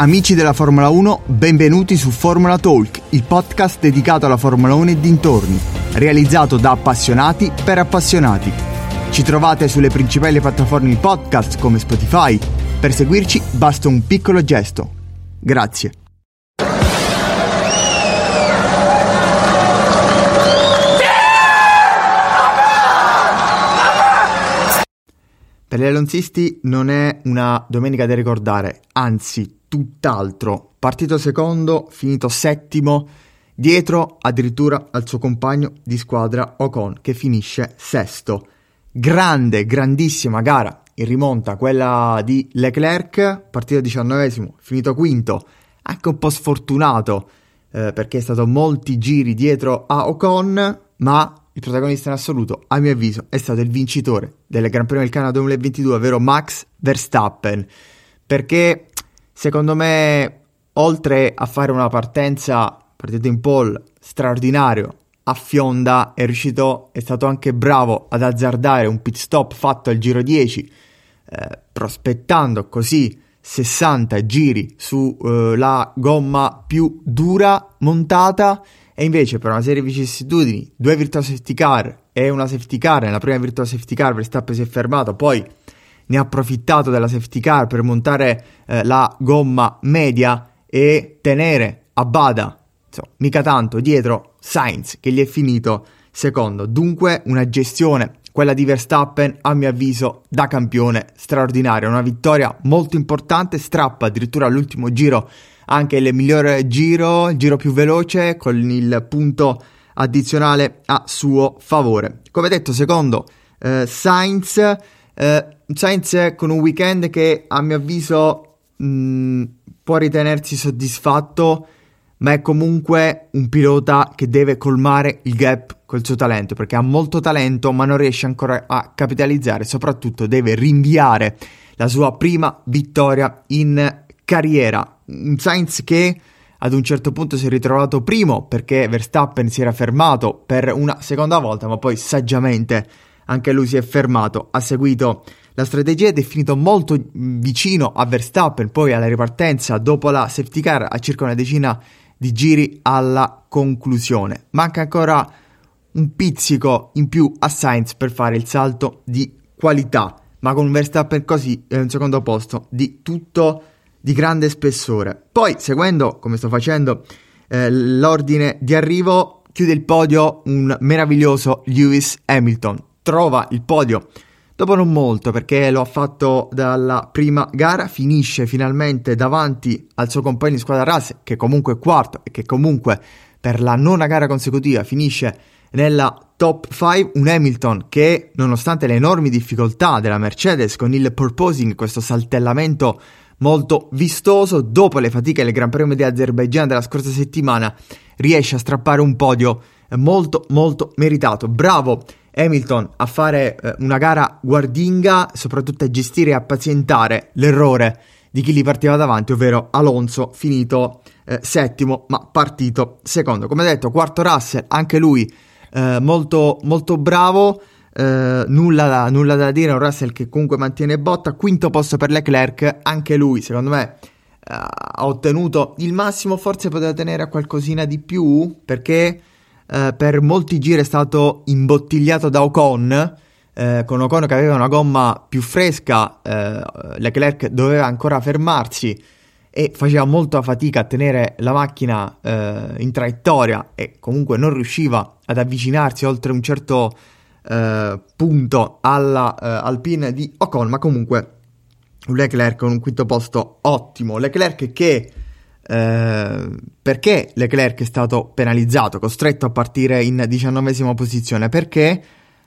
Amici della Formula 1, benvenuti su Formula Talk, il podcast dedicato alla Formula 1 e dintorni, realizzato da appassionati per appassionati. Ci trovate sulle principali piattaforme podcast come Spotify. Per seguirci basta un piccolo gesto. Grazie. Per gli alonzisti non è una domenica da ricordare, anzi tutt'altro. Partito secondo, finito settimo, dietro addirittura al suo compagno di squadra Ocon che finisce sesto. Grande, grandissima gara in rimonta quella di Leclerc, partito diciannovesimo, finito quinto, anche un po' sfortunato eh, perché è stato molti giri dietro a Ocon, ma il protagonista in assoluto, a mio avviso, è stato il vincitore del Gran Premio del Canada 2022, ovvero Max Verstappen, perché secondo me, oltre a fare una partenza, partita in pole, straordinario, a fionda, è riuscito, è stato anche bravo ad azzardare un pit stop fatto al giro 10, eh, prospettando così 60 giri sulla uh, gomma più dura montata. E invece per una serie di vicissitudini, due virtual safety car e una safety car, nella prima virtual safety car Verstappen si è fermato, poi ne ha approfittato della safety car per montare eh, la gomma media e tenere a bada, insomma, mica tanto, dietro Sainz che gli è finito secondo. Dunque una gestione, quella di Verstappen, a mio avviso, da campione straordinaria. Una vittoria molto importante, strappa addirittura all'ultimo giro anche il miglior giro, il giro più veloce con il punto addizionale a suo favore. Come detto, secondo eh, Sainz, eh, Sainz con un weekend che a mio avviso mh, può ritenersi soddisfatto, ma è comunque un pilota che deve colmare il gap col suo talento, perché ha molto talento, ma non riesce ancora a capitalizzare, soprattutto deve rinviare la sua prima vittoria in carriera. Un Sainz che ad un certo punto si è ritrovato primo perché Verstappen si era fermato per una seconda volta, ma poi saggiamente anche lui si è fermato, ha seguito la strategia ed è finito molto vicino a Verstappen, poi alla ripartenza dopo la safety car a circa una decina di giri alla conclusione. Manca ancora un pizzico in più a Sainz per fare il salto di qualità, ma con Verstappen così è un secondo posto di tutto di grande spessore. Poi, seguendo, come sto facendo, eh, l'ordine di arrivo, chiude il podio un meraviglioso Lewis Hamilton. Trova il podio dopo non molto perché lo ha fatto dalla prima gara, finisce finalmente davanti al suo compagno di squadra Russell, che comunque è quarto e che comunque per la nona gara consecutiva finisce nella top 5 un Hamilton che nonostante le enormi difficoltà della Mercedes con il purposing, questo saltellamento molto vistoso. Dopo le fatiche del Gran Premio di Azerbaijan della scorsa settimana, riesce a strappare un podio molto molto meritato. Bravo Hamilton a fare eh, una gara guardinga, soprattutto a gestire e a pazientare l'errore di chi gli partiva davanti, ovvero Alonso, finito eh, settimo, ma partito secondo. Come detto, quarto Russell, anche lui eh, molto, molto bravo. Uh, nulla, da, nulla, da, dire, un Russell che comunque mantiene botta, quinto posto per Leclerc, anche lui secondo me uh, ha ottenuto il massimo, forse poteva tenere a qualcosina di più perché uh, per molti giri è stato imbottigliato da Ocon, con Ocon che aveva una gomma più fresca, Leclerc doveva ancora fermarsi e faceva molta fatica a tenere la macchina in traiettoria e comunque non riusciva ad avvicinarsi oltre un certo eh, punto alla eh, Alpine di Ocon, ma comunque un Leclerc con un quinto posto ottimo. Leclerc che eh, perché Leclerc è stato penalizzato, costretto a partire in diciannovesima posizione? Perché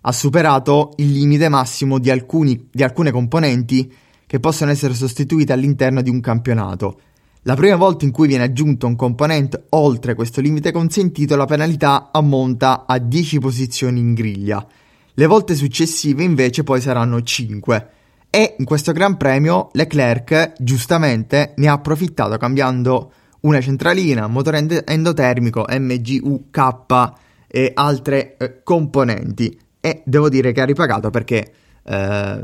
ha superato il limite massimo di, alcuni, di alcune componenti che possono essere sostituite all'interno di un campionato. La prima volta in cui viene aggiunto un componente oltre questo limite consentito, la penalità ammonta a 10 posizioni in griglia. Le volte successive invece poi saranno 5. E in questo Gran Premio Leclerc giustamente ne ha approfittato cambiando una centralina, motore endotermico, MGUK e altre eh, componenti. E devo dire che ha ripagato perché eh,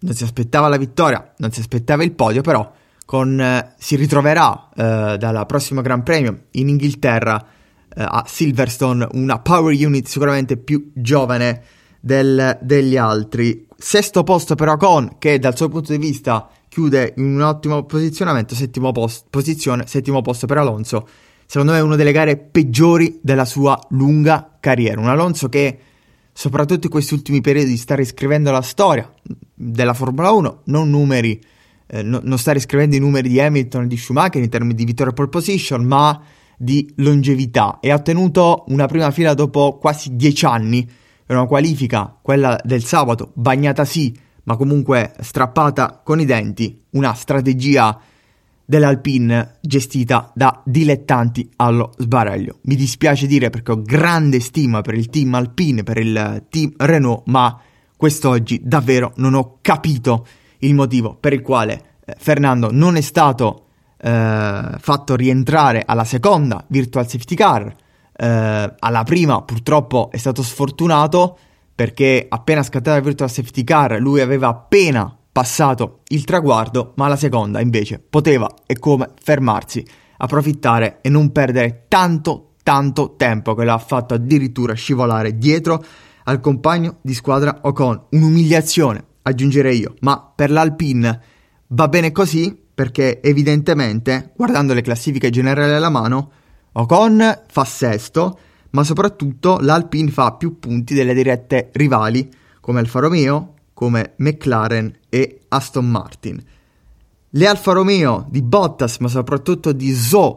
non si aspettava la vittoria, non si aspettava il podio, però con, eh, si ritroverà eh, dal prossimo Gran Premio in Inghilterra eh, a Silverstone una power unit sicuramente più giovane del, degli altri. Sesto posto per Ocon che dal suo punto di vista chiude in un ottimo posizionamento, settimo post, posizione, settimo posto per Alonso. Secondo me è una delle gare peggiori della sua lunga carriera. Un Alonso che soprattutto in questi ultimi periodi sta riscrivendo la storia della Formula 1, non numeri, eh, no, non sta riscrivendo i numeri di Hamilton e di Schumacher in termini di vittoria pole position, ma di longevità e ha ottenuto una prima fila dopo quasi dieci anni, una qualifica, quella del sabato, bagnata sì, ma comunque strappata con i denti, una strategia dell'Alpine gestita da dilettanti allo sbaraglio. Mi dispiace dire perché ho grande stima per il team Alpine, per il team Renault, ma quest'oggi davvero non ho capito il motivo per il quale eh, Fernando non è stato eh, fatto rientrare alla seconda virtual safety car. Eh, alla prima purtroppo è stato sfortunato perché appena scattata la virtual safety car lui aveva appena passato il traguardo, ma la seconda invece poteva e come fermarsi, approfittare e non perdere tanto tanto tempo che l'ha fatto addirittura scivolare dietro al compagno di squadra Ocon. Un'umiliazione, aggiungerei io, ma per l'Alpine va bene così perché evidentemente, guardando le classifiche generali alla mano, Ocon fa sesto, ma soprattutto l'Alpine fa più punti delle dirette rivali come Alfa Romeo, come McLaren e Aston Martin. Le Alfa Romeo di Bottas, ma soprattutto di Zhou,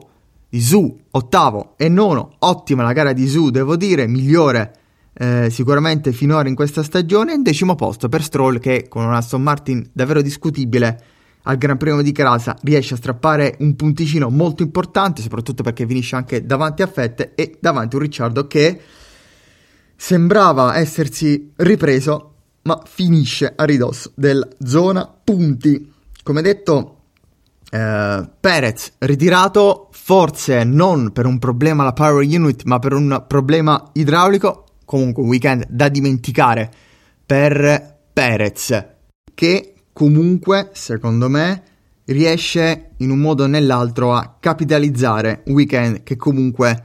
di Zhu, ottavo e nono, ottima la gara di Zhu, devo dire, migliore eh, sicuramente finora in questa stagione, in decimo posto per Stroll che con un Aston Martin davvero discutibile al Gran Premio di casa riesce a strappare un punticino molto importante, soprattutto perché finisce anche davanti a Fette e davanti a un Ricciardo che sembrava essersi ripreso ma finisce a ridosso della zona punti. Come detto, eh, Perez ritirato forse non per un problema alla power unit, ma per un problema idraulico. Comunque un weekend da dimenticare per Perez, che comunque, secondo me, riesce in un modo o nell'altro a capitalizzare un weekend che comunque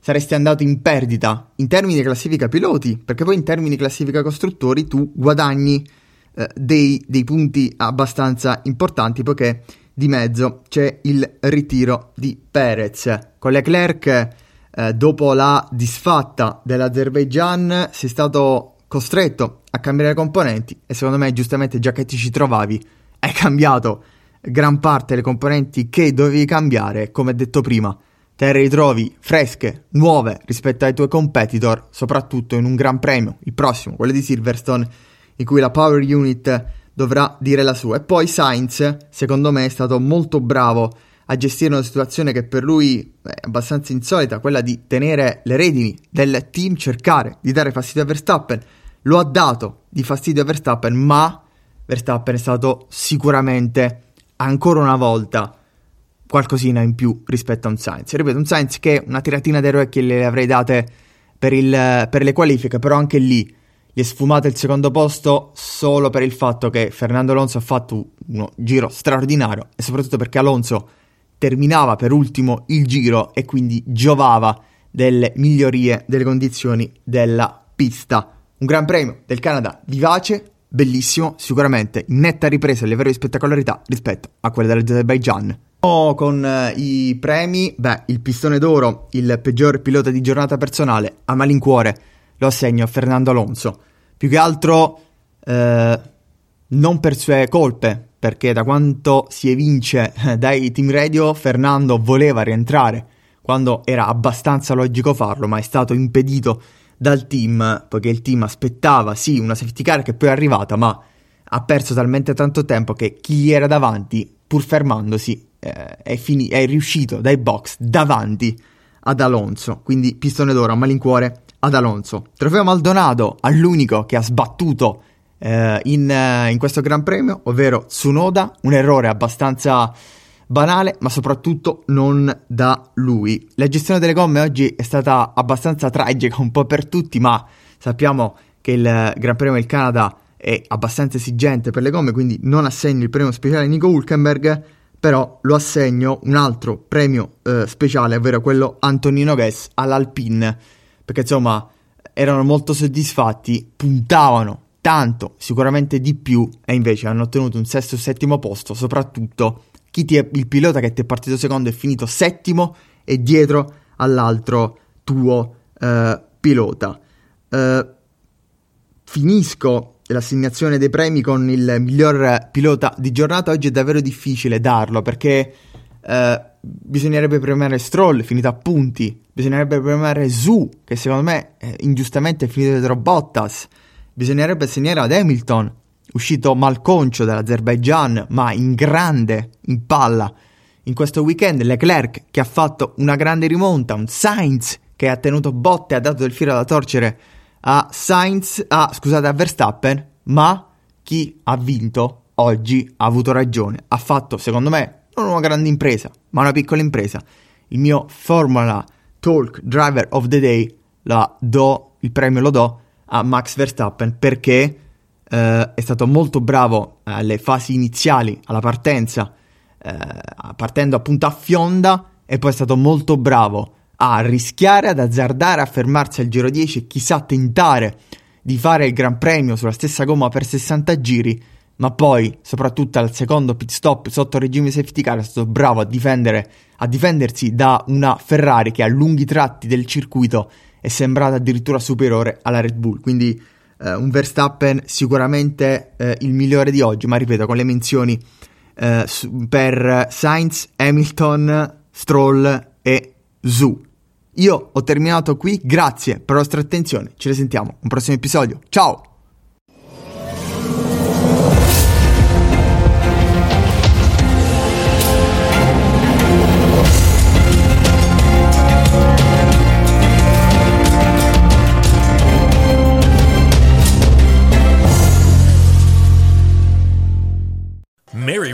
saresti andato in perdita in termini di classifica piloti, perché poi in termini di classifica costruttori tu guadagni eh, dei, dei, punti abbastanza importanti, poiché di mezzo c'è il ritiro di Perez. Con Leclerc, eh, dopo la disfatta dell'Azerbaijan, sei stato costretto a cambiare componenti e secondo me giustamente già che ti ci trovavi hai cambiato gran parte delle componenti che dovevi cambiare, come detto prima te le ritrovi fresche, nuove rispetto ai tuoi competitor, soprattutto in un Gran Premio, il prossimo, quello di Silverstone, in cui la Power Unit dovrà dire la sua. E poi Sainz, secondo me, è stato molto bravo a gestire una situazione che per lui è abbastanza insolita, quella di tenere le redini del team, cercare di dare fastidio a Verstappen. Lo ha dato di fastidio a Verstappen, ma Verstappen è stato sicuramente ancora una volta qualcosina in più rispetto a un Sainz. Ripeto, un Sainz che una tiratina d'eroe le avrei date per, il, per le qualifiche, però anche lì gli è sfumato il secondo posto solo per il fatto che Fernando Alonso ha fatto uno giro straordinario e soprattutto perché Alonso terminava per ultimo il giro e quindi giovava delle migliorie delle condizioni della pista. Un Gran Premio del Canada vivace, bellissimo, sicuramente in netta ripresa a livello di spettacolarità rispetto a quella dell'Azerbaijan. Con eh, i premi, beh, il pistone d'oro, il peggior pilota di giornata personale, a malincuore lo assegno a Fernando Alonso. Più che altro eh, non per sue colpe, perché da quanto si evince eh, dai team radio, Fernando voleva rientrare quando era abbastanza logico farlo, ma è stato impedito dal team, poiché il team aspettava sì una safety car che poi è arrivata, ma ha perso talmente tanto tempo che chi gli era davanti, pur fermandosi, eh, è, fini- è riuscito dai box davanti ad Alonso. Quindi pistone d'oro a malincuore ad Alonso. Trofeo Maldonado all'unico che ha sbattuto eh, in, eh, in, questo Gran Premio, ovvero Tsunoda, un errore abbastanza banale, ma soprattutto non da lui. La gestione delle gomme oggi è stata abbastanza tragica un po' per tutti, ma sappiamo che il Gran Premio del Canada è abbastanza esigente per le gomme, quindi non assegno il premio speciale a Nico Hulkenberg, però lo assegno un altro premio eh, speciale, ovvero quello Antonino Guess all'Alpine, perché insomma erano molto soddisfatti, puntavano tanto, sicuramente di più, e invece hanno ottenuto un sesto o settimo posto, soprattutto chi ti è, il pilota che ti è partito secondo è finito settimo e dietro all'altro tuo eh, pilota. Eh, finisco l'assegnazione dei premi con il miglior pilota di giornata. Oggi è davvero difficile darlo perché eh, bisognerebbe premiare Stroll, finito a punti. Bisognerebbe premiare Zu, che secondo me eh, ingiustamente è finito dietro Bottas. Bisognerebbe assegnare ad Hamilton, uscito malconcio dall'Azerbaijan, ma in grande, in palla. In questo weekend Leclerc che ha fatto una grande rimonta, un Sainz che ha tenuto botte ha dato del filo da torcere a Sainz, a, scusate, a Verstappen, ma chi ha vinto oggi ha avuto ragione. Ha fatto, secondo me, non una grande impresa, ma una piccola impresa. Il mio Formula Talk Driver of the Day la do, il premio lo do a Max Verstappen perché eh, è stato molto bravo alle fasi iniziali, alla partenza, eh, partendo appunto a fionda e poi è stato molto bravo a rischiare, ad azzardare, a fermarsi al giro 10 e chissà tentare di fare il Gran Premio sulla stessa gomma per 60 giri, ma poi, soprattutto al secondo pit stop sotto regime safety car, è stato bravo a, a difendersi da una Ferrari che a lunghi tratti del circuito è sembrata addirittura superiore alla Red Bull. Quindi eh, un Verstappen sicuramente eh, il migliore di oggi, ma ripeto, con le menzioni eh, su, per Sainz, Hamilton, Stroll e Zhu. Io ho terminato qui, grazie per la vostra attenzione, ci risentiamo un prossimo episodio, ciao!